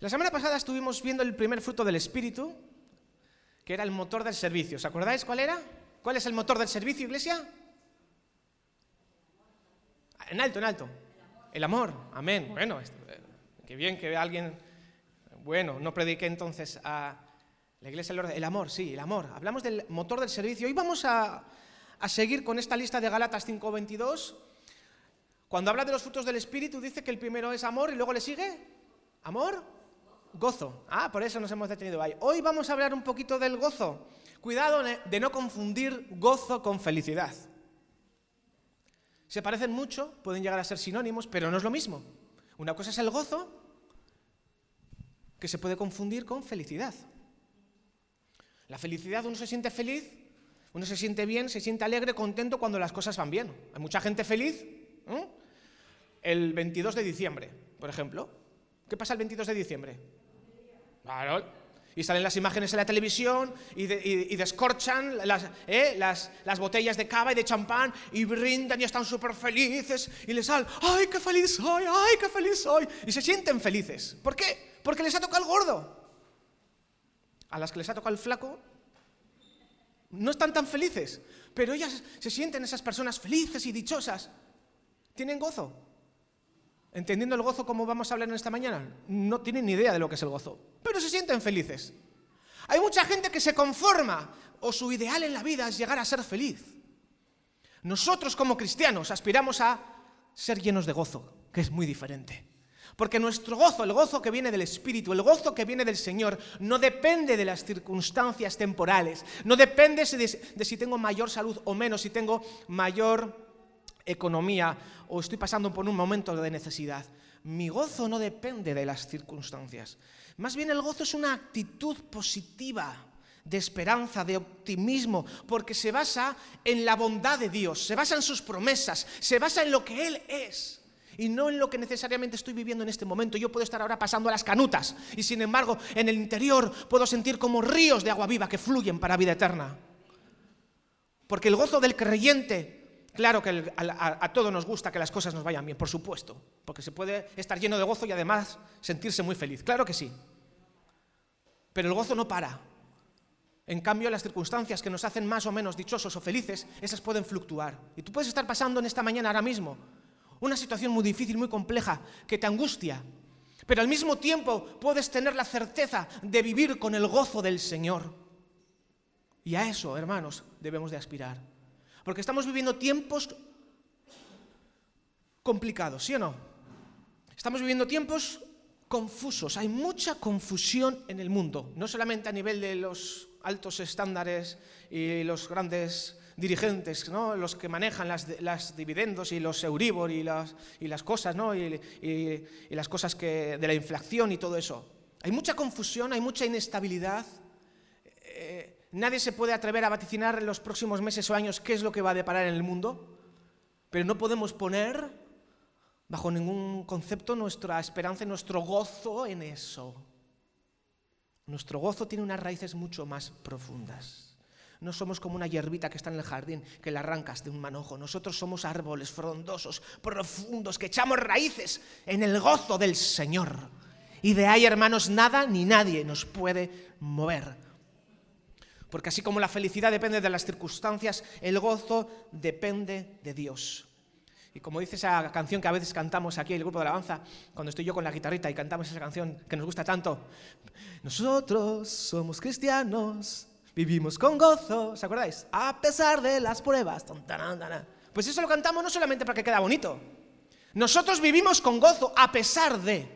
La semana pasada estuvimos viendo el primer fruto del Espíritu, que era el motor del servicio. ¿Os acordáis cuál era? ¿Cuál es el motor del servicio, iglesia? En alto, en alto. El amor. Amén. Bueno, eh, qué bien que alguien... Bueno, no prediqué entonces a la iglesia del El amor, sí, el amor. Hablamos del motor del servicio. Hoy vamos a, a seguir con esta lista de Galatas 5.22. Cuando habla de los frutos del Espíritu dice que el primero es amor y luego le sigue amor, gozo. Ah, por eso nos hemos detenido ahí. Hoy vamos a hablar un poquito del gozo. Cuidado de no confundir gozo con felicidad. Se parecen mucho, pueden llegar a ser sinónimos, pero no es lo mismo. Una cosa es el gozo, que se puede confundir con felicidad. La felicidad, uno se siente feliz, uno se siente bien, se siente alegre, contento cuando las cosas van bien. Hay mucha gente feliz el 22 de diciembre, por ejemplo. ¿Qué pasa el 22 de diciembre? Claro. Y salen las imágenes en la televisión y, descorchan ¿eh? las, las, botellas de cava y de champán y brindan y están súper felices y les salen, ¡ay, qué feliz soy! ¡ay, qué feliz soy! Y se sienten felices. ¿Por qué? Porque les ha tocado el gordo. A las que les ha tocado el flaco, no están tan felices. Pero ellas se sienten esas personas felices y dichosas. Tienen gozo. Entendiendo el gozo como vamos a hablar en esta mañana, no tienen ni idea de lo que es el gozo, pero se sienten felices. Hay mucha gente que se conforma o su ideal en la vida es llegar a ser feliz. Nosotros como cristianos aspiramos a ser llenos de gozo, que es muy diferente. Porque nuestro gozo, el gozo que viene del Espíritu, el gozo que viene del Señor, no depende de las circunstancias temporales, no depende de, si tengo mayor salud o menos, si tengo mayor economía o estoy pasando por un momento de necesidad. Mi gozo no depende de las circunstancias. Más bien el gozo es una actitud positiva de esperanza, de optimismo, porque se basa en la bondad de Dios, se basa en sus promesas, se basa en lo que Él es y no en lo que necesariamente estoy viviendo en este momento. Yo puedo estar ahora pasando a las canutas y sin embargo en el interior puedo sentir como ríos de agua viva que fluyen para vida eterna. Porque el gozo del creyente Claro que a, todos nos gusta que las cosas nos vayan bien, por supuesto, porque se puede estar lleno de gozo y además sentirse muy feliz. Claro que sí. Pero el gozo no para. En cambio, las circunstancias que nos hacen más o menos dichosos o felices, esas pueden fluctuar. Y tú puedes estar pasando en esta mañana ahora mismo una situación muy difícil, muy compleja, que te angustia. Pero al mismo tiempo puedes tener la certeza de vivir con el gozo del Señor. Y a eso, hermanos, debemos de aspirar. Porque estamos viviendo tiempos complicados, ¿sí o no? Estamos viviendo tiempos confusos, hay mucha confusión en el mundo, no solamente a nivel de los altos estándares y los grandes dirigentes, ¿no? los que manejan las, dividendos y los Euribor y las, y las cosas, ¿no? y, las cosas que, de la inflación y todo eso. Hay mucha confusión, hay mucha inestabilidad. Nadie se puede atrever a vaticinar en los próximos meses o años qué es lo que va a deparar en el mundo, pero no podemos poner bajo ningún concepto nuestra esperanza y nuestro gozo en eso. Nuestro gozo tiene unas raíces mucho más profundas. No somos como una hierbita que está en el jardín, que la arrancas de un manojo. Nosotros somos árboles frondosos, profundos, que echamos raíces en el gozo del Señor. Y de ahí, hermanos, nada ni nadie nos puede mover porque así como la felicidad depende de las circunstancias, el gozo depende de Dios. Y como dice esa canción que a veces cantamos aquí el grupo de alabanza, cuando estoy yo con la guitarrita y cantamos esa canción que nos gusta tanto, nosotros somos cristianos, vivimos con gozo, ¿os acordáis? A pesar de las pruebas. Pues eso lo cantamos no solamente para que quede bonito. Nosotros vivimos con gozo a pesar de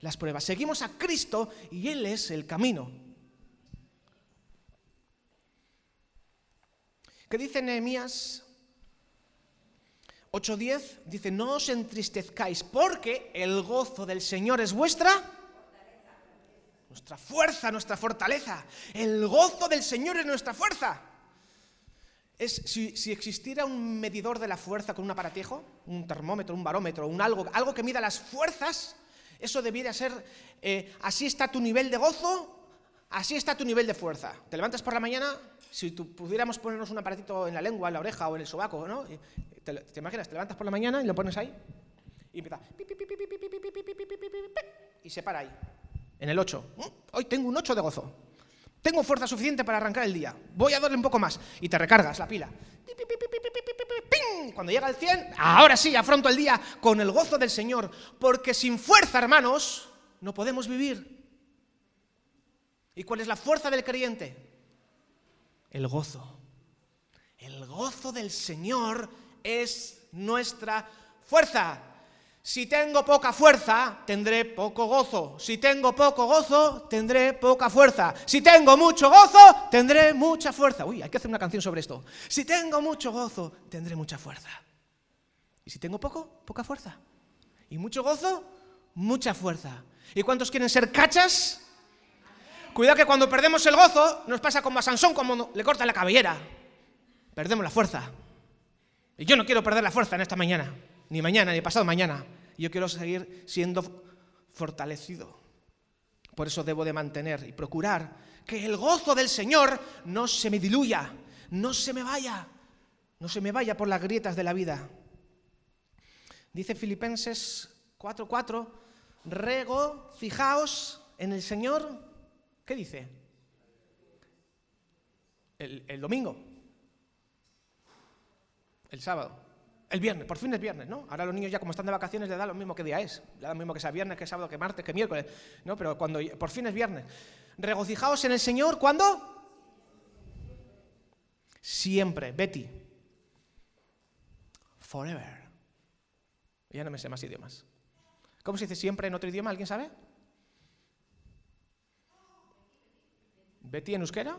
las pruebas. Seguimos a Cristo y Él es el camino. ¿Qué dice Nehemías 8:10? Dice, no os entristezcáis porque el gozo del Señor es vuestra nuestra fuerza, nuestra fortaleza. El gozo del Señor es nuestra fuerza. Es, si, existiera un medidor de la fuerza con un aparatejo, un termómetro, un barómetro, un algo, algo que mida las fuerzas, eso debiera ser, eh, así está tu nivel de gozo, así está tu nivel de fuerza. Te levantas por la mañana, si tú pudiéramos ponernos un aparatito en la lengua, en la oreja o en el sobaco, ¿no? Te, imaginas? Te levantas por la mañana y lo pones ahí y empieza y se para ahí. en el 8. Mm, hoy tengo un 8 de gozo. Tengo fuerza suficiente para arrancar el día. Voy a darle un poco más. Y te recargas la pila. Cuando llega el 100, ahora sí, afronto el día con el gozo del Señor. Porque sin fuerza, hermanos, no podemos vivir. ¿Y cuál es la fuerza del creyente? El gozo. El gozo del Señor es nuestra fuerza. Si tengo poca fuerza, tendré poco gozo. Si tengo poco gozo, tendré poca fuerza. Si tengo mucho gozo, tendré mucha fuerza. Uy, hay que hacer una canción sobre esto. Si tengo mucho gozo, tendré mucha fuerza. Y si tengo poco, poca fuerza. Y mucho gozo, mucha fuerza. ¿Y cuántos quieren ser cachas? Cuidado que cuando perdemos el gozo, nos pasa como a Sansón, como le corta la cabellera. Perdemos la fuerza. Y yo no quiero perder la fuerza en esta mañana, ni mañana, ni pasado mañana. Yo quiero seguir siendo fortalecido. Por eso debo de mantener y procurar que el gozo del Señor no se me diluya, no se me vaya, no se me vaya por las grietas de la vida. Dice Filipenses 4:4, rego, fijaos en el Señor. ¿Qué dice? El, el domingo. El sábado. El viernes, por fin es viernes, ¿no? Ahora los niños ya como están de vacaciones le da lo mismo que día es. Le da lo mismo que sea viernes, que sábado, que martes, que miércoles. ¿No? Pero cuando por fin es viernes. Regocijaos en el Señor, ¿cuándo? Siempre. Betty. Forever. Ya no me sé más idiomas. ¿Cómo se dice siempre en otro idioma? ¿Alguien sabe? Betty en euskera.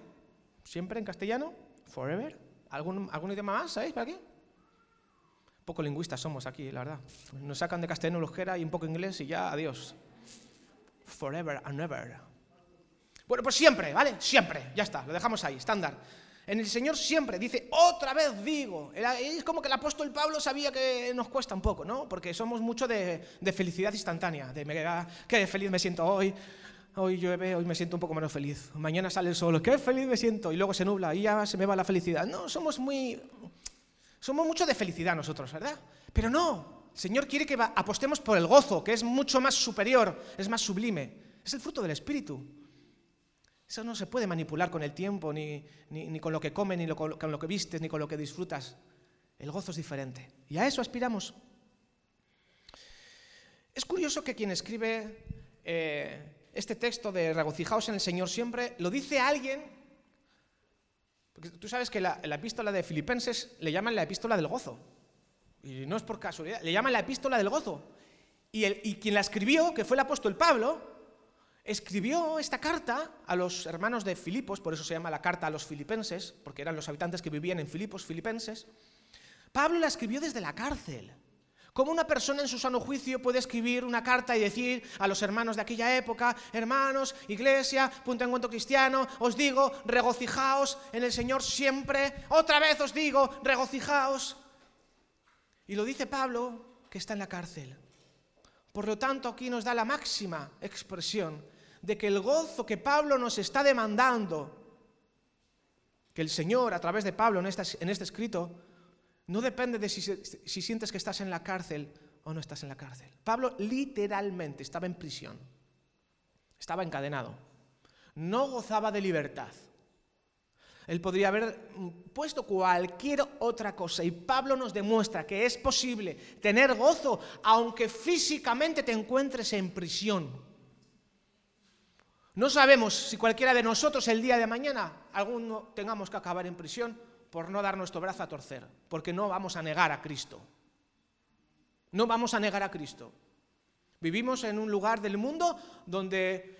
Siempre en castellano. Forever. ¿Algún, algún idioma más? ¿Sabéis por aquí? poco lingüistas somos aquí, la verdad. Nos sacan de castellano, euskera y un poco inglés y ya, adiós. Forever and ever. Bueno, pues siempre, ¿vale? Siempre, ya está, lo dejamos ahí, estándar. En el Señor siempre dice, otra vez digo. Es como que el apóstol Pablo sabía que nos cuesta un poco, ¿no? Porque somos mucho de, felicidad instantánea, de qué feliz me siento hoy, hoy llueve, hoy me siento un poco menos feliz. Mañana sale el sol, qué feliz me siento, y luego se nubla y ya se me va la felicidad. No, somos muy somos mucho de felicidad nosotros, ¿verdad? Pero no, el Señor quiere que apostemos por el gozo, que es mucho más superior, es más sublime. Es el fruto del Espíritu. Eso no se puede manipular con el tiempo, ni, con lo que comes, ni con lo que vistes, ni con lo que disfrutas. El gozo es diferente. Y a eso aspiramos. Es curioso que quien escribe eh, este texto de regocijaos en el Señor siempre, lo dice alguien tú sabes que la, epístola de Filipenses le llaman la epístola del gozo. Y no es por casualidad, le llaman la epístola del gozo. Y, y quien la escribió, que fue el apóstol Pablo, escribió esta carta a los hermanos de Filipos, por eso se llama la carta a los filipenses, porque eran los habitantes que vivían en Filipos, filipenses. Pablo la escribió desde la cárcel. ¿Cómo una persona en su sano juicio puede escribir una carta y decir a los hermanos de aquella época, hermanos, iglesia, punto en cuento cristiano, os digo, regocijaos en el Señor siempre, otra vez os digo, regocijaos? Y lo dice Pablo, que está en la cárcel. Por lo tanto, aquí nos da la máxima expresión de que el gozo que Pablo nos está demandando, que el Señor a través de Pablo en este escrito no depende de si, sientes que estás en la cárcel o no estás en la cárcel. Pablo literalmente estaba en prisión, estaba encadenado, no gozaba de libertad. Él podría haber puesto cualquier otra cosa y Pablo nos demuestra que es posible tener gozo aunque físicamente te encuentres en prisión. No sabemos si cualquiera de nosotros el día de mañana alguno tengamos que acabar en prisión por no dar nuestro brazo a torcer, porque no vamos a negar a Cristo. No vamos a negar a Cristo. Vivimos en un lugar del mundo donde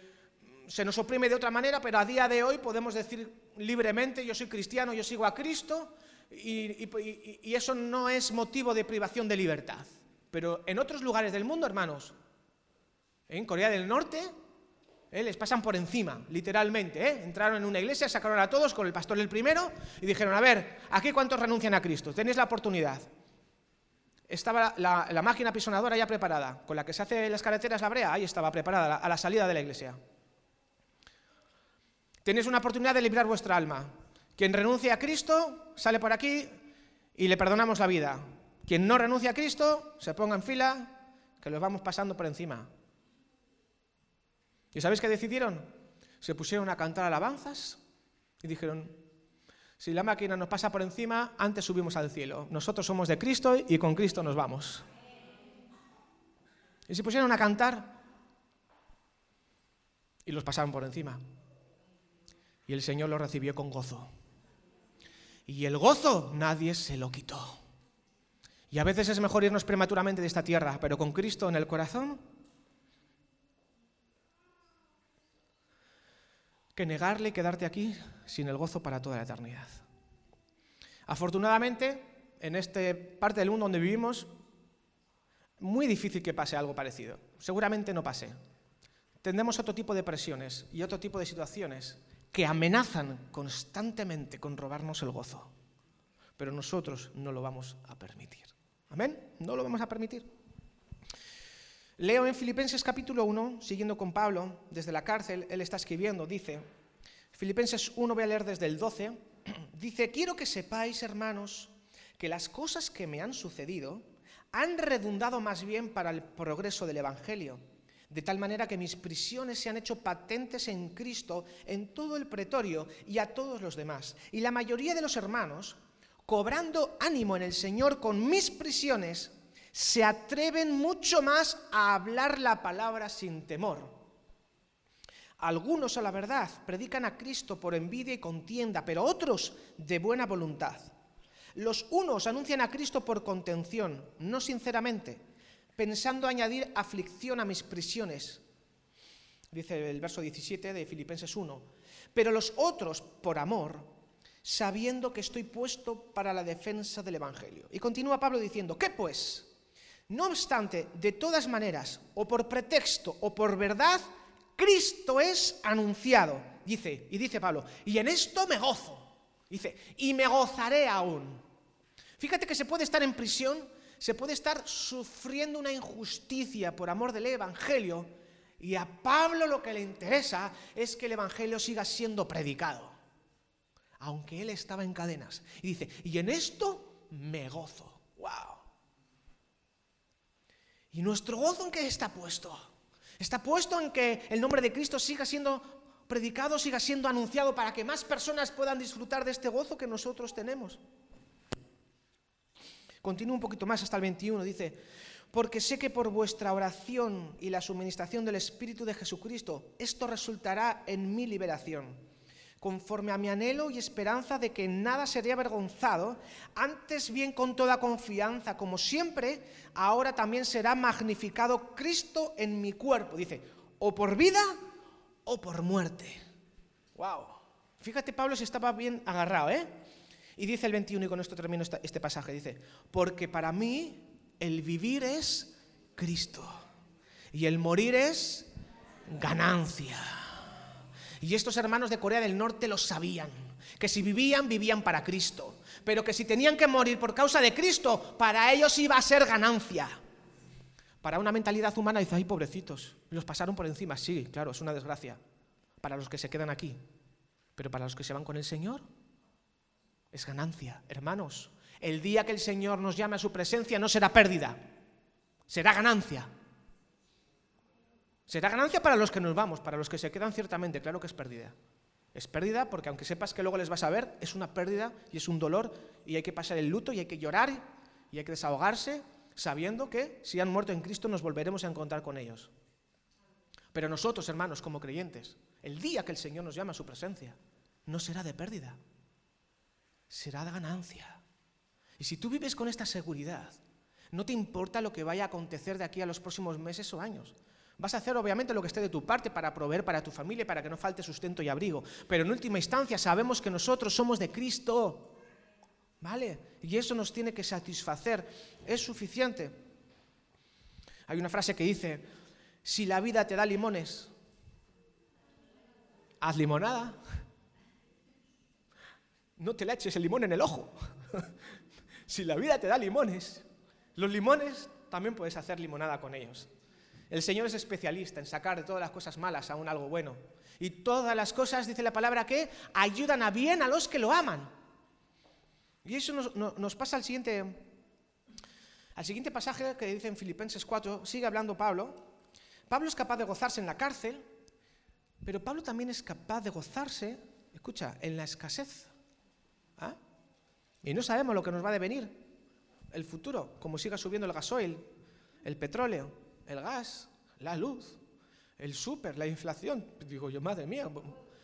se nos oprime de otra manera, pero a día de hoy podemos decir libremente, yo soy cristiano, yo sigo a Cristo, y, eso no es motivo de privación de libertad. Pero en otros lugares del mundo, hermanos, en Corea del Norte, ¿eh? les pasan por encima, literalmente. ¿eh? Entraron en una iglesia, sacaron a todos con el pastor el primero y dijeron, a ver, aquí cuántos renuncian a Cristo, tenéis la oportunidad. Estaba la, máquina pisonadora ya preparada, con la que se hace las carreteras la brea, ahí estaba preparada, a la salida de la iglesia. Tenéis una oportunidad de librar vuestra alma. Quien renuncia a Cristo sale por aquí y le perdonamos la vida. Quien no renuncia a Cristo se ponga en fila, que los vamos pasando por encima. ¿Y sabéis qué decidieron? Se pusieron a cantar alabanzas y dijeron, si la máquina nos pasa por encima, antes subimos al cielo. Nosotros somos de Cristo y con Cristo nos vamos. Y se pusieron a cantar y los pasaron por encima. Y el Señor los recibió con gozo. Y el gozo nadie se lo quitó. Y a veces es mejor irnos prematuramente de esta tierra, pero con Cristo en el corazón, negarle y quedarte aquí sin el gozo para toda la eternidad. Afortunadamente, en esta parte del mundo donde vivimos, muy difícil que pase algo parecido. Seguramente no pase. Tendremos otro tipo de presiones y otro tipo de situaciones que amenazan constantemente con robarnos el gozo. Pero nosotros no lo vamos a permitir. Amén. No lo vamos a permitir. Leo en Filipenses capítulo 1, siguiendo con Pablo, desde la cárcel, él está escribiendo, dice, Filipenses 1, voy a leer desde el 12, dice, quiero que sepáis, hermanos, que las cosas que me han sucedido han redundado más bien para el progreso del Evangelio, de tal manera que mis prisiones se han hecho patentes en Cristo en todo el pretorio y a todos los demás. Y la mayoría de los hermanos, cobrando ánimo en el Señor con mis prisiones, se atreven mucho más a hablar la palabra sin temor. Algunos, a la verdad, predican a Cristo por envidia y contienda, pero otros de buena voluntad. Los unos anuncian a Cristo por contención, no sinceramente, pensando añadir aflicción a mis prisiones. Dice el verso 17 de Filipenses 1. Pero los otros, por amor, sabiendo que estoy puesto para la defensa del Evangelio. Y continúa Pablo diciendo, ¿qué pues? No obstante, de todas maneras, o por pretexto o por verdad, Cristo es anunciado. Dice, y dice Pablo, y en esto me gozo. Dice, y me gozaré aún. Fíjate que se puede estar en prisión, se puede estar sufriendo una injusticia por amor del Evangelio, y a Pablo lo que le interesa es que el Evangelio siga siendo predicado aunque él estaba en cadenas. Y dice, y en esto me gozo. ¡Wow! ¿Y nuestro gozo en qué está puesto? Está puesto en que el nombre de Cristo siga siendo predicado, siga siendo anunciado para que más personas puedan disfrutar de este gozo que nosotros tenemos. Continúa un poquito más hasta el 21, dice, porque sé que por vuestra oración y la suministración del Espíritu de Jesucristo, esto resultará en mi liberación conforme a mi anhelo y esperanza de que nada sería avergonzado, antes bien con toda confianza, como siempre, ahora también será magnificado Cristo en mi cuerpo. Dice, o por vida o por muerte. Wow. Fíjate, Pablo se estaba bien agarrado, ¿eh? Y dice el 21, y con esto termino este pasaje, dice, porque para mí el vivir es Cristo y el morir es ganancia. Y estos hermanos de Corea del Norte lo sabían, que si vivían, vivían para Cristo, pero que si tenían que morir por causa de Cristo, para ellos iba a ser ganancia. Para una mentalidad humana dice, ay, pobrecitos, los pasaron por encima. Sí, claro, es una desgracia para los que se quedan aquí, pero para los que se van con el Señor, es ganancia. Hermanos, el día que el Señor nos llame a su presencia no será pérdida, será ganancia. Será ganancia para los que nos vamos, para los que se quedan ciertamente, claro que es pérdida. Es pérdida porque aunque sepas que luego les vas a ver, es una pérdida y es un dolor y hay que pasar el luto y hay que llorar y hay que desahogarse sabiendo que si han muerto en Cristo nos volveremos a encontrar con ellos. Pero nosotros, hermanos, como creyentes, el día que el Señor nos llama a su presencia, no será de pérdida, será de ganancia. Y si tú vives con esta seguridad, no te importa lo que vaya a acontecer de aquí a los próximos meses o años. Vas a hacer obviamente lo que esté de tu parte para proveer para tu familia, para que no falte sustento y abrigo. Pero en última instancia sabemos que nosotros somos de Cristo. ¿Vale? Y eso nos tiene que satisfacer. Es suficiente. Hay una frase que dice, si la vida te da limones, haz limonada. No te le eches el limón en el ojo. si la vida te da limones, los limones también puedes hacer limonada con ellos. El Señor es especialista en sacar de todas las cosas malas aún algo bueno. Y todas las cosas, dice la palabra, que ayudan a bien a los que lo aman. Y eso nos, pasa al siguiente, al siguiente pasaje que dice en Filipenses 4, sigue hablando Pablo. Pablo es capaz de gozarse en la cárcel Pero Pablo también es capaz de gozarse, escucha, en la escasez. ¿Ah? Y no sabemos lo que nos va a devenir el futuro, como siga subiendo el gasoil, el petróleo, el gas, la luz, el súper, la inflación. Digo yo, madre mía,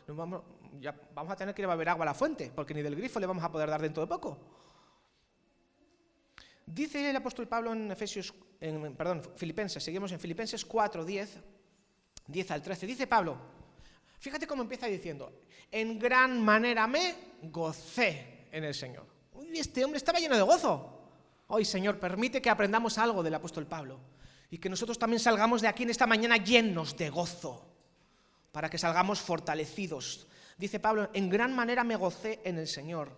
vamos, ya vamos a tener que ir a beber agua a la fuente, porque ni del grifo le vamos a poder dar dentro de poco. Dice el apóstol Pablo en Efesios, en, perdón, Filipenses, seguimos en Filipenses 4, 10, 10 al 13. Dice Pablo, fíjate cómo empieza diciendo, en gran manera me gocé en el Señor. Uy, este hombre estaba lleno de gozo. Hoy, Señor, permite que aprendamos algo del apóstol Pablo y que nosotros también salgamos de aquí en esta mañana llenos de gozo, para que salgamos fortalecidos. Dice Pablo, en gran manera me gocé en el Señor,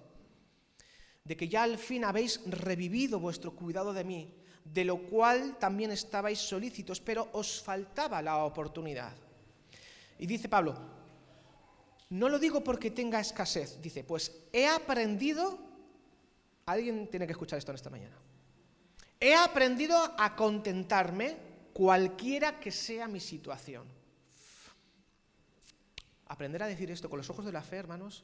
de que ya al fin habéis revivido vuestro cuidado de mí, de lo cual también estabais solícitos, pero os faltaba la oportunidad. Y dice Pablo, no lo digo porque tenga escasez, dice, pues he aprendido, alguien tiene que escuchar esto en esta mañana, he aprendido a contentarme cualquiera que sea mi situación. Aprender a decir esto con los ojos de la fe, hermanos,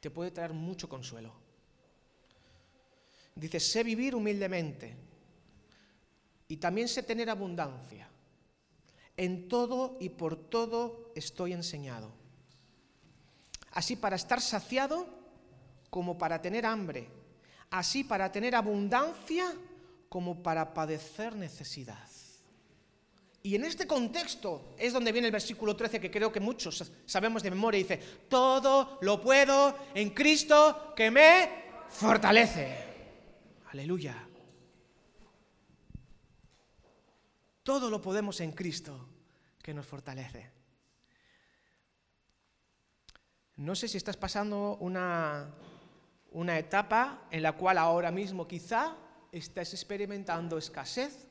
te puede traer mucho consuelo. Dice, sé vivir humildemente y también sé tener abundancia. En todo y por todo estoy enseñado. Así para estar saciado como para tener hambre. Así para tener abundancia como para padecer necesidad. Y en este contexto es donde viene el versículo 13 que creo que muchos sabemos de memoria. Dice, todo lo puedo en Cristo que me fortalece. Aleluya. Todo lo podemos en Cristo que nos fortalece. No sé si estás pasando una, una etapa en la cual ahora mismo quizá estás experimentando escasez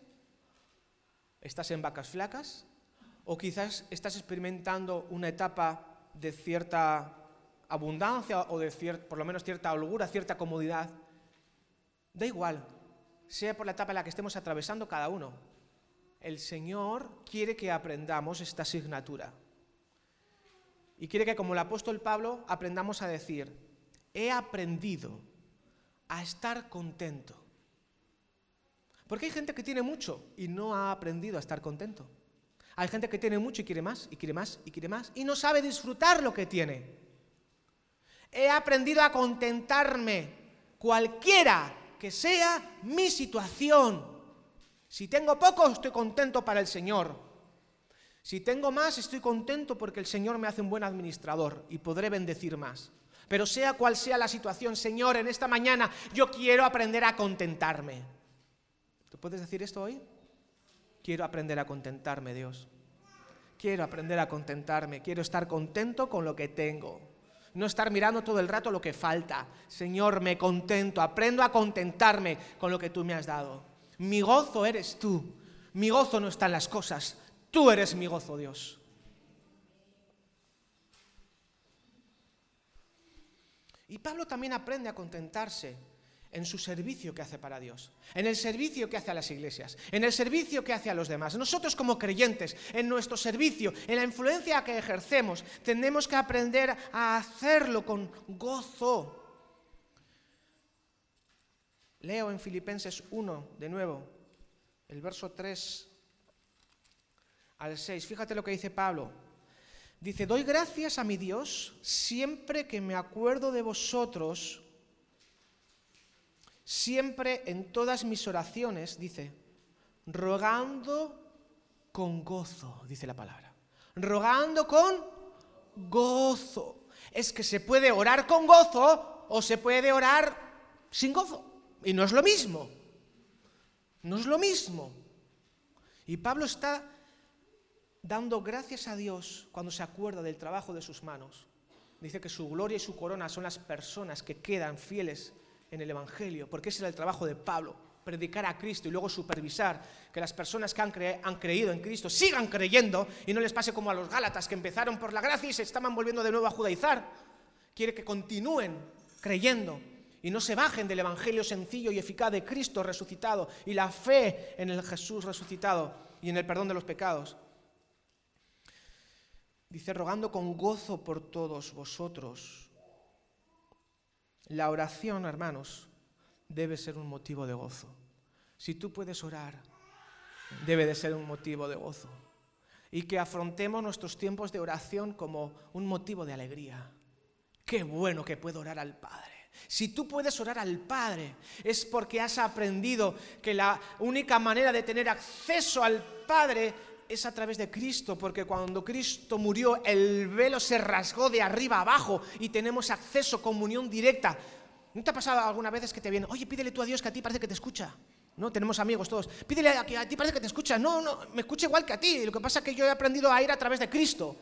estás en vacas flacas o quizás estás experimentando una etapa de cierta abundancia o de por lo menos cierta holgura, cierta comodidad. Da igual, sea por la etapa en la que estemos atravesando cada uno. El Señor quiere que aprendamos esta asignatura. Y quiere que como el apóstol Pablo aprendamos a decir, he aprendido a estar contento porque hay gente que tiene mucho y no ha aprendido a estar contento. Hay gente que tiene mucho y quiere más, y quiere más, y quiere más, y no sabe disfrutar lo que tiene. He aprendido a contentarme, cualquiera que sea mi situación. Si tengo poco, estoy contento para el Señor. Si tengo más, estoy contento porque el Señor me hace un buen administrador y podré bendecir más. Pero sea cual sea la situación, Señor, en esta mañana yo quiero aprender a contentarme. ¿Tú puedes decir esto hoy? Quiero aprender a contentarme, Dios. Quiero aprender a contentarme. Quiero estar contento con lo que tengo. No estar mirando todo el rato lo que falta. Señor, me contento. Aprendo a contentarme con lo que tú me has dado. Mi gozo eres tú. Mi gozo no está en las cosas. Tú eres mi gozo, Dios. Y Pablo también aprende a contentarse en su servicio que hace para Dios, en el servicio que hace a las iglesias, en el servicio que hace a los demás. Nosotros como creyentes, en nuestro servicio, en la influencia que ejercemos, tenemos que aprender a hacerlo con gozo. Leo en Filipenses 1, de nuevo, el verso 3 al 6. Fíjate lo que dice Pablo. Dice, doy gracias a mi Dios siempre que me acuerdo de vosotros siempre en todas mis oraciones, dice, rogando con gozo, dice la palabra. Rogando con gozo. Es que se puede orar con gozo o se puede orar sin gozo. Y no es lo mismo. No es lo mismo. Y Pablo está dando gracias a Dios cuando se acuerda del trabajo de sus manos. Dice que su gloria y su corona son las personas que quedan fieles en el Evangelio, porque ese era el trabajo de Pablo, predicar a Cristo y luego supervisar que las personas que han, creído en Cristo sigan creyendo y no les pase como a los Gálatas que empezaron por la gracia y se estaban volviendo de nuevo a judaizar. Quiere que continúen creyendo y no se bajen del Evangelio sencillo y eficaz de Cristo resucitado y la fe en el Jesús resucitado y en el perdón de los pecados. Dice, rogando con gozo por todos vosotros. La oración, hermanos, debe ser un motivo de gozo. Si tú puedes orar, debe de ser un motivo de gozo. Y que afrontemos nuestros tiempos de oración como un motivo de alegría. Qué bueno que puedo orar al Padre. Si tú puedes orar al Padre, es porque has aprendido que la única manera de tener acceso al Padre es a través de Cristo, porque cuando Cristo murió el velo se rasgó de arriba abajo y tenemos acceso, comunión directa. ¿No te ha pasado alguna vez que te viene, oye, pídele tú a Dios que a ti parece que te escucha? ¿No? Tenemos amigos todos. Pídele a que a ti parece que te escucha. No, no, me escucha igual que a ti. Lo que pasa es que yo he aprendido a ir a través de Cristo.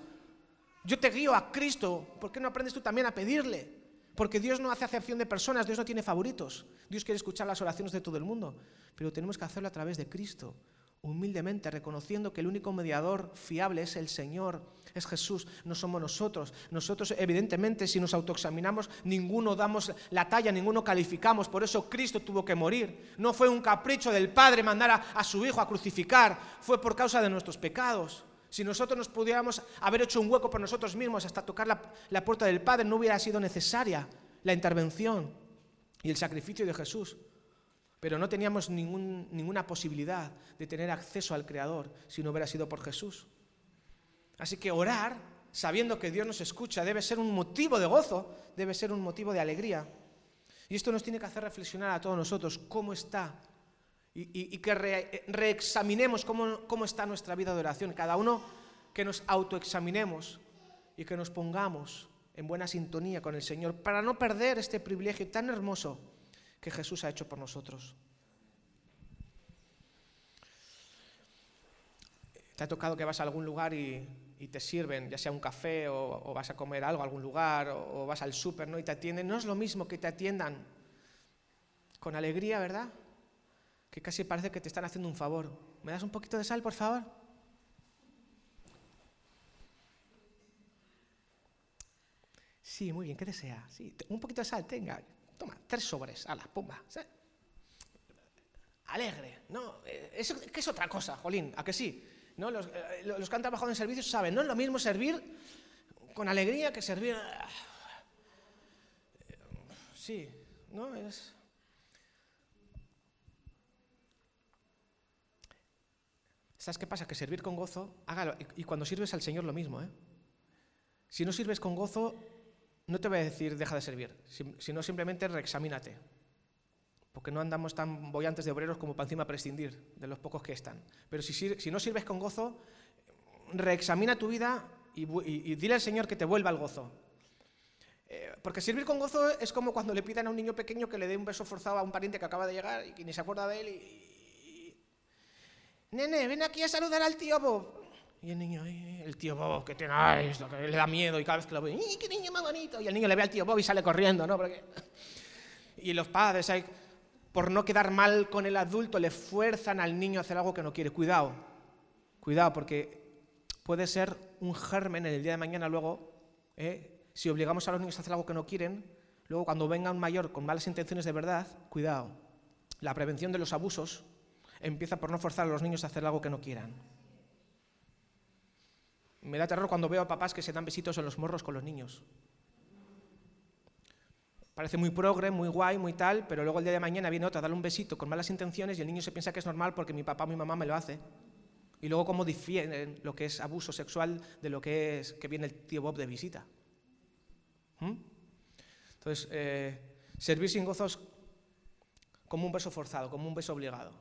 Yo te guío a Cristo. ¿Por qué no aprendes tú también a pedirle? Porque Dios no hace acepción de personas, Dios no tiene favoritos. Dios quiere escuchar las oraciones de todo el mundo. Pero tenemos que hacerlo a través de Cristo humildemente, reconociendo que el único mediador fiable es el Señor, es Jesús, no somos nosotros. Nosotros, evidentemente, si nos autoexaminamos, ninguno damos la talla, ninguno calificamos, por eso Cristo tuvo que morir. No fue un capricho del Padre mandar a, su Hijo a crucificar, fue por causa de nuestros pecados. Si nosotros nos pudiéramos haber hecho un hueco por nosotros mismos hasta tocar la, la puerta del Padre, no hubiera sido necesaria la intervención y el sacrificio de Jesús pero no teníamos ninguna posibilidad de tener acceso al Creador si no hubiera sido por Jesús. Así que orar, sabiendo que Dios nos escucha, debe ser un motivo de gozo, debe ser un motivo de alegría. Y esto nos tiene que hacer reflexionar a todos nosotros cómo está y, que reexaminemos cómo, cómo está nuestra vida de oración. Cada uno que nos autoexaminemos y que nos pongamos en buena sintonía con el Señor para no perder este privilegio tan hermoso que Jesús ha hecho por nosotros. ¿Te ha tocado que vas a algún lugar y, te sirven, ya sea un café o, vas a comer algo a algún lugar o, vas al súper ¿no? y te atienden? No es lo mismo que te atiendan con alegría, ¿verdad? Que casi parece que te están haciendo un favor. ¿Me das un poquito de sal, por favor? Sí, muy bien, ¿qué desea? Sí, un poquito de sal, tenga. Toma, tres sobres, a la pumba. Alegre, ¿no? Eh, eso, ¿Qué es otra cosa, Jolín? ¿A que sí? ¿No? Los, eh, los que han trabajado en servicios saben, no es lo mismo servir con alegría que servir... Sí, ¿no? Es... ¿Sabes qué pasa? Que servir con gozo, hágalo. Y cuando sirves al Señor lo mismo, ¿eh? Si no sirves con gozo, no te voy a decir deja de servir, sino simplemente reexamínate. Porque no andamos tan bollantes de obreros como para encima prescindir de los pocos que están. Pero si, no sirves con gozo, reexamina tu vida y, dile al Señor que te vuelva al gozo. Eh, porque servir con gozo es como cuando le pidan a un niño pequeño que le dé un beso forzado a un pariente que acaba de llegar y que ni se acuerda de él. Y, Nene, ven aquí a saludar al tío Bob. Y el niño, el tío Bob, que tiene esto, que le da miedo, y cada vez que lo ve, qué niño más bonito! Y el niño le ve al tío Bob y sale corriendo, ¿no? Porque... Y los padres, por no quedar mal con el adulto, le fuerzan al niño a hacer algo que no quiere. Cuidado, cuidado, porque puede ser un germen en el día de mañana luego, ¿eh? si obligamos a los niños a hacer algo que no quieren, luego cuando venga un mayor con malas intenciones de verdad, cuidado. La prevención de los abusos empieza por no forzar a los niños a hacer algo que no quieran. Me da terror cuando veo a papás que se dan besitos en los morros con los niños. Parece muy progre, muy guay, muy tal, pero luego el día de mañana viene otra, darle un besito con malas intenciones y el niño se piensa que es normal porque mi papá o mi mamá me lo hace. Y luego cómo difieren lo que es abuso sexual de lo que es que viene el tío Bob de visita. ¿Mm? Entonces, eh, servir sin gozos como un beso forzado, como un beso obligado.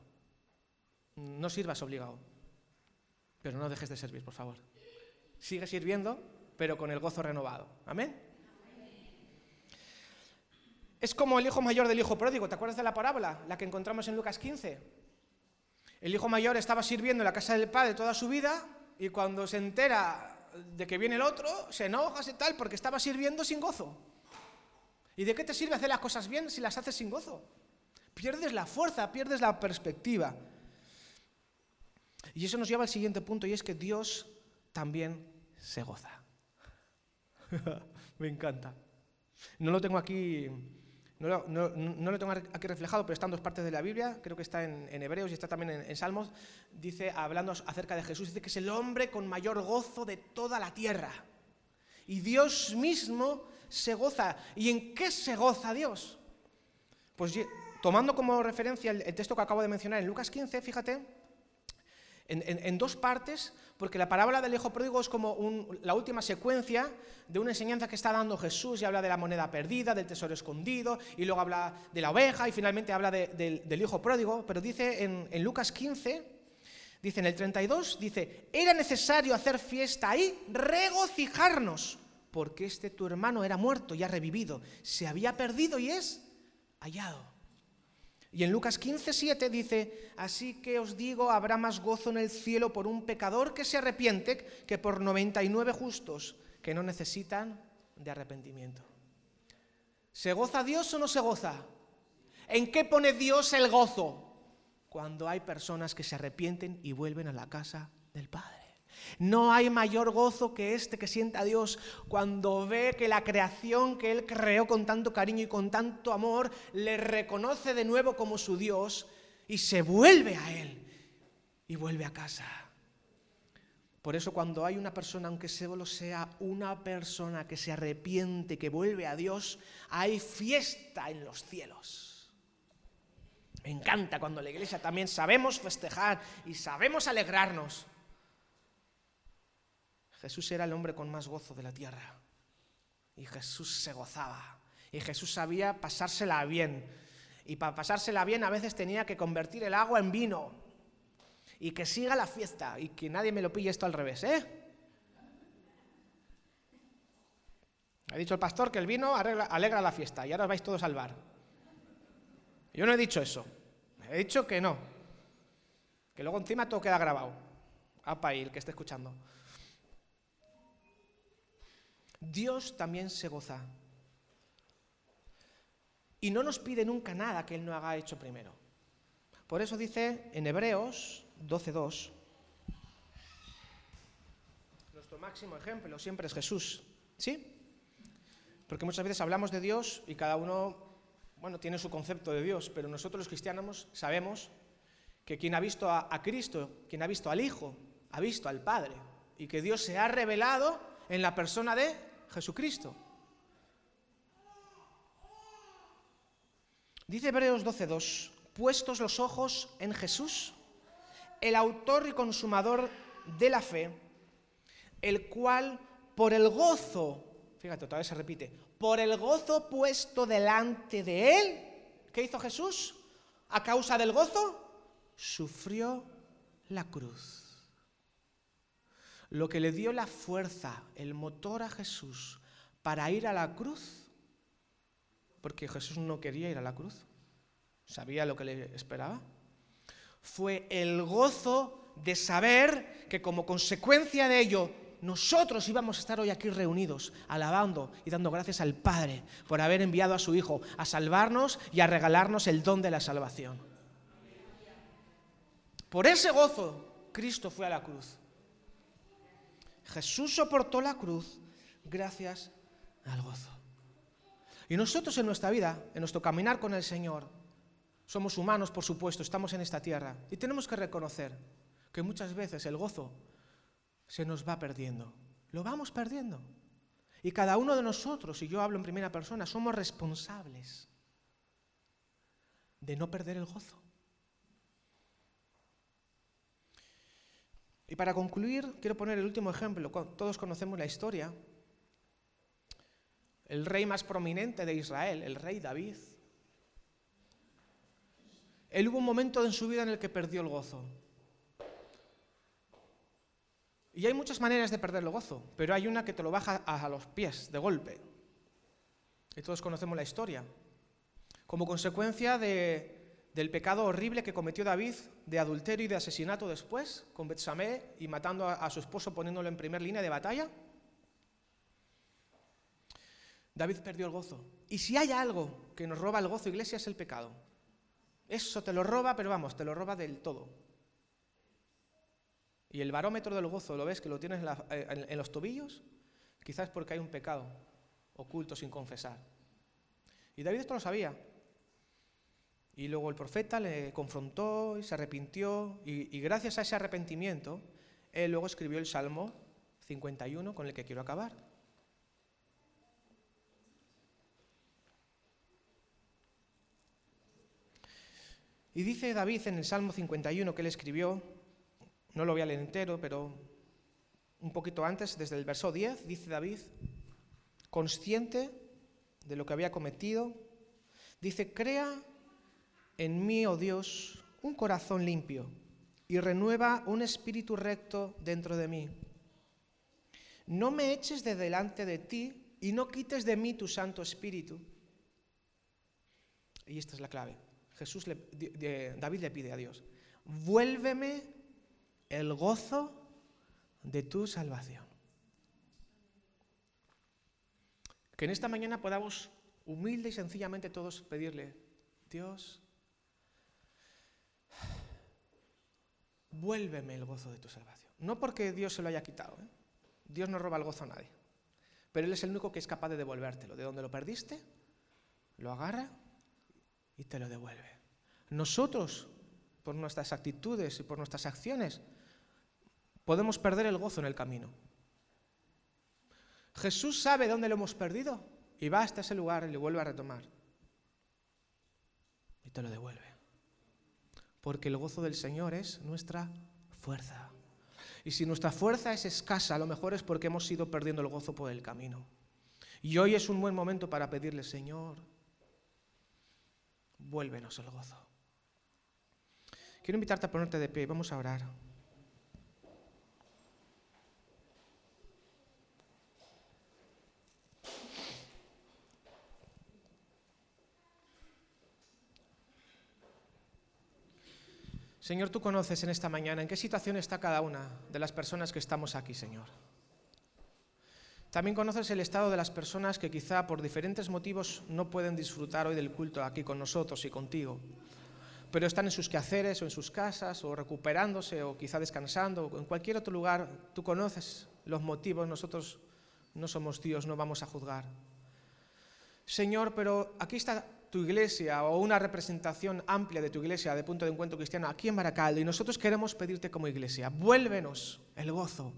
No sirvas obligado, pero no dejes de servir, por favor sigue sirviendo, pero con el gozo renovado. Amén. Es como el hijo mayor del hijo pródigo. ¿Te acuerdas de la parábola? La que encontramos en Lucas 15. El hijo mayor estaba sirviendo en la casa del padre toda su vida y cuando se entera de que viene el otro, se enoja y tal porque estaba sirviendo sin gozo. ¿Y de qué te sirve hacer las cosas bien si las haces sin gozo? Pierdes la fuerza, pierdes la perspectiva. Y eso nos lleva al siguiente punto y es que Dios también se goza. Me encanta. No lo tengo aquí, no lo, tengo aquí reflejado, pero está en dos partes de la Biblia, creo que está en, Hebreos y está también en, Salmos, dice, hablando acerca de Jesús, dice que es el hombre con mayor gozo de toda la tierra. Y Dios mismo se goza. ¿Y en qué se goza Dios? Pues tomando como referencia el, texto que acabo de mencionar en Lucas 15, fíjate, en, dos partes, porque la parábola del hijo pródigo es como la última secuencia de una enseñanza que está dando Jesús y habla de la moneda perdida, del tesoro escondido, y luego habla de la oveja y finalmente habla del hijo pródigo, pero dice en, en Lucas 15, dice en el 32, dice, era necesario hacer fiesta y regocijarnos, porque este tu hermano era muerto y ha revivido, se había perdido y es hallado. Y en Lucas 15, 7 dice, así que os digo, habrá más gozo en el cielo por un pecador que se arrepiente que por 99 justos que no necesitan de arrepentimiento. ¿Se goza Dios o no se goza? ¿En qué pone Dios el gozo? Cuando hay personas que se arrepienten y vuelven a la casa del Padre. No hay mayor gozo que este que sienta Dios cuando ve que la creación que Él creó con tanto cariño y con tanto amor le reconoce de nuevo como su Dios y se vuelve a Él y vuelve a casa. Por eso cuando hay una persona, aunque solo sea una persona que se arrepiente, que vuelve a Dios, hay fiesta en los cielos. Me encanta cuando la iglesia también sabemos festejar y sabemos alegrarnos Jesús era el hombre con más gozo de la tierra. Y Jesús se gozaba. Y Jesús sabía pasársela bien. Y para pasársela bien a veces tenía que convertir el agua en vino. Y que siga la fiesta. Y que nadie me lo pille esto al revés, ¿eh? Ha dicho el pastor que el vino alegra la fiesta y ahora os vais todos al bar. Yo no he dicho eso. He dicho que no. Que luego encima todo queda grabado. Apa ahí, el que esté escuchando. Dios también se goza. Y no nos pide nunca nada que Él no haga hecho primero. Por eso dice en Hebreos 12.2, nuestro máximo ejemplo siempre es Jesús. ¿Sí? Porque muchas veces hablamos de Dios y cada uno, bueno, tiene su concepto de Dios, pero nosotros los cristianos sabemos que quien ha visto a, a Cristo, quien ha visto al Hijo, ha visto al Padre, y que Dios se ha revelado en la persona de Jesucristo. Dice Hebreos 12.2, puestos los ojos en Jesús, el autor y consumador de la fe, el cual por el gozo, fíjate, otra vez se repite, por el gozo puesto delante de él, ¿qué hizo Jesús? A causa del gozo, sufrió la cruz lo que le dio la fuerza, el motor a Jesús para ir a la cruz, porque Jesús no quería ir a la cruz, sabía lo que le esperaba, fue el gozo de saber que como consecuencia de ello nosotros íbamos a estar hoy aquí reunidos, alabando y dando gracias al Padre por haber enviado a su Hijo a salvarnos y a regalarnos el don de la salvación. Por ese gozo, Cristo fue a la cruz. Jesús soportó la cruz gracias al gozo. Y nosotros en nuestra vida, en nuestro caminar con el Señor, somos humanos, por supuesto, estamos en esta tierra y tenemos que reconocer que muchas veces el gozo se nos va perdiendo. Lo vamos perdiendo. Y cada uno de nosotros, y yo hablo en primera persona, somos responsables de no perder el gozo. Y para concluir, quiero poner el último ejemplo. Todos conocemos la historia. El rey más prominente de Israel, el rey David. Él hubo un momento en su vida en el que perdió el gozo. Y hay muchas maneras de perder el gozo, pero hay una que te lo baja a los pies de golpe. Y todos conocemos la historia. Como consecuencia de del pecado horrible que cometió David de adulterio y de asesinato después, con Betsamé y matando a, su esposo poniéndolo en primer línea de batalla? David perdió el gozo. Y si hay algo que nos roba el gozo, iglesia, es el pecado. Eso te lo roba, pero vamos, te lo roba del todo. Y el barómetro del gozo, ¿lo ves que lo tienes en, en los tobillos? Quizás porque hay un pecado oculto sin confesar. Y David esto lo sabía. Y luego el profeta le confrontó y se arrepintió. Y, gracias a ese arrepentimiento, él luego escribió el Salmo 51 con el que quiero acabar. Y dice David en el Salmo 51 que él escribió, no lo voy a leer entero, pero un poquito antes, desde el verso 10, dice David, consciente de lo que había cometido, dice, crea en mí, oh Dios, un corazón limpio y renueva un espíritu recto dentro de mí. No me eches de delante de ti y no quites de mí tu Santo Espíritu. Y esta es la clave. Jesús David le pide a Dios, vuélveme el gozo de tu salvación. Que en esta mañana podamos humilde y sencillamente todos pedirle, Dios, vuélveme el gozo de tu salvación. No porque Dios se lo haya quitado, ¿eh? Dios no roba el gozo a nadie, pero Él es el único que es capaz de devolvértelo. De donde lo perdiste, lo agarra y te lo devuelve. Nosotros, por nuestras actitudes y por nuestras acciones, podemos perder el gozo en el camino. Jesús sabe dónde lo hemos perdido y va hasta ese lugar y lo vuelve a retomar. Y te lo devuelve. Porque el gozo del Señor es nuestra fuerza. Y si nuestra fuerza es escasa, a lo mejor es porque hemos ido perdiendo el gozo por el camino. Y hoy es un buen momento para pedirle, Señor, vuélvenos el gozo. Quiero invitarte a ponerte de pie, vamos a orar. Señor, tú conoces en esta mañana en qué situación está cada una de las personas que estamos aquí, Señor. También conoces el estado de las personas que quizá por diferentes motivos no pueden disfrutar hoy del culto aquí con nosotros y contigo, pero están en sus quehaceres o en sus casas o recuperándose o quizá descansando o en cualquier otro lugar. Tú conoces los motivos, nosotros no somos Dios, no vamos a juzgar. Señor, pero aquí está tu iglesia o una representación amplia de tu iglesia de punto de encuentro cristiano aquí en Baracaldo y nosotros queremos pedirte como iglesia, vuélvenos el gozo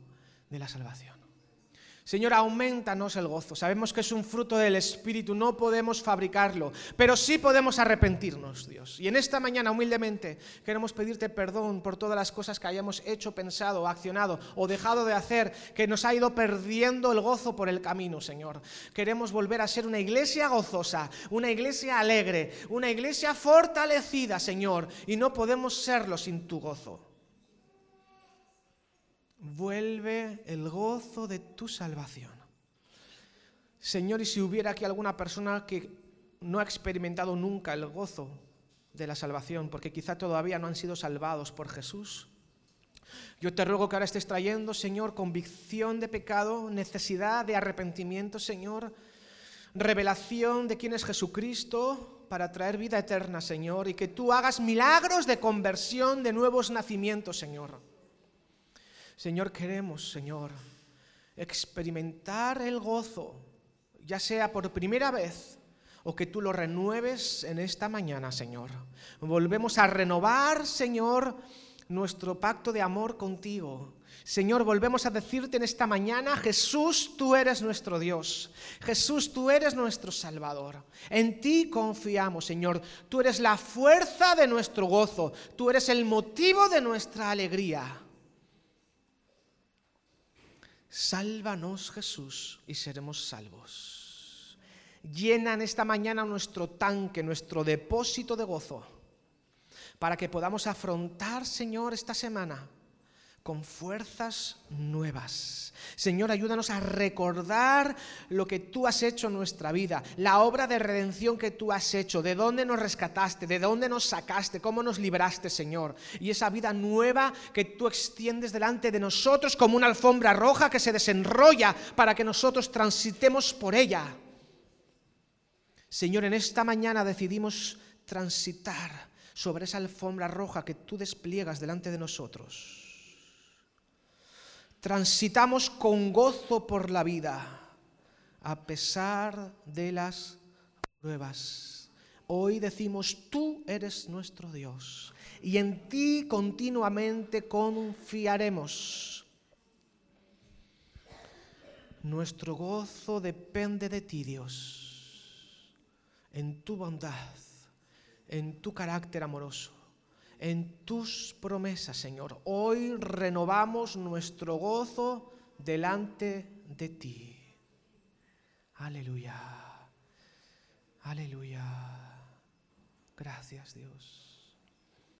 de la salvación. Señor, aumentanos el gozo. Sabemos que es un fruto del Espíritu, no podemos fabricarlo, pero sí podemos arrepentirnos, Dios. Y en esta mañana, humildemente, queremos pedirte perdón por todas las cosas que hayamos hecho, pensado, accionado o dejado de hacer, que nos ha ido perdiendo el gozo por el camino, Señor. Queremos volver a ser una iglesia gozosa, una iglesia alegre, una iglesia fortalecida, Señor, y no podemos serlo sin tu gozo vuelve el gozo de tu salvación. Señor, y si hubiera aquí alguna persona que no ha experimentado nunca el gozo de la salvación, porque quizá todavía no han sido salvados por Jesús, yo te ruego que ahora estés trayendo, Señor, convicción de pecado, necesidad de arrepentimiento, Señor, revelación de quién es Jesucristo para traer vida eterna, Señor, y que tú hagas milagros de conversión, de nuevos nacimientos, Señor. Señor, queremos, Señor, experimentar el gozo, ya sea por primera vez o que tú lo renueves en esta mañana, Señor. Volvemos a renovar, Señor, nuestro pacto de amor contigo. Señor, volvemos a decirte en esta mañana, Jesús, tú eres nuestro Dios. Jesús, tú eres nuestro Salvador. En ti confiamos, Señor. Tú eres la fuerza de nuestro gozo. Tú eres el motivo de nuestra alegría. Sálvanos Jesús y seremos salvos. Llenan esta mañana nuestro tanque, nuestro depósito de gozo, para que podamos afrontar, Señor, esta semana con fuerzas nuevas. Señor, ayúdanos a recordar lo que tú has hecho en nuestra vida, la obra de redención que tú has hecho, de dónde nos rescataste, de dónde nos sacaste, cómo nos libraste, Señor. Y esa vida nueva que tú extiendes delante de nosotros como una alfombra roja que se desenrolla para que nosotros transitemos por ella. Señor, en esta mañana decidimos transitar sobre esa alfombra roja que tú despliegas delante de nosotros transitamos con gozo por la vida, a pesar de las pruebas. Hoy decimos, tú eres nuestro Dios y en ti continuamente confiaremos. Nuestro gozo depende de ti, Dios, en tu bondad, en tu carácter amoroso, en tus promesas, Señor. Hoy renovamos nuestro gozo delante de ti. Aleluya. Aleluya. Gracias, Dios.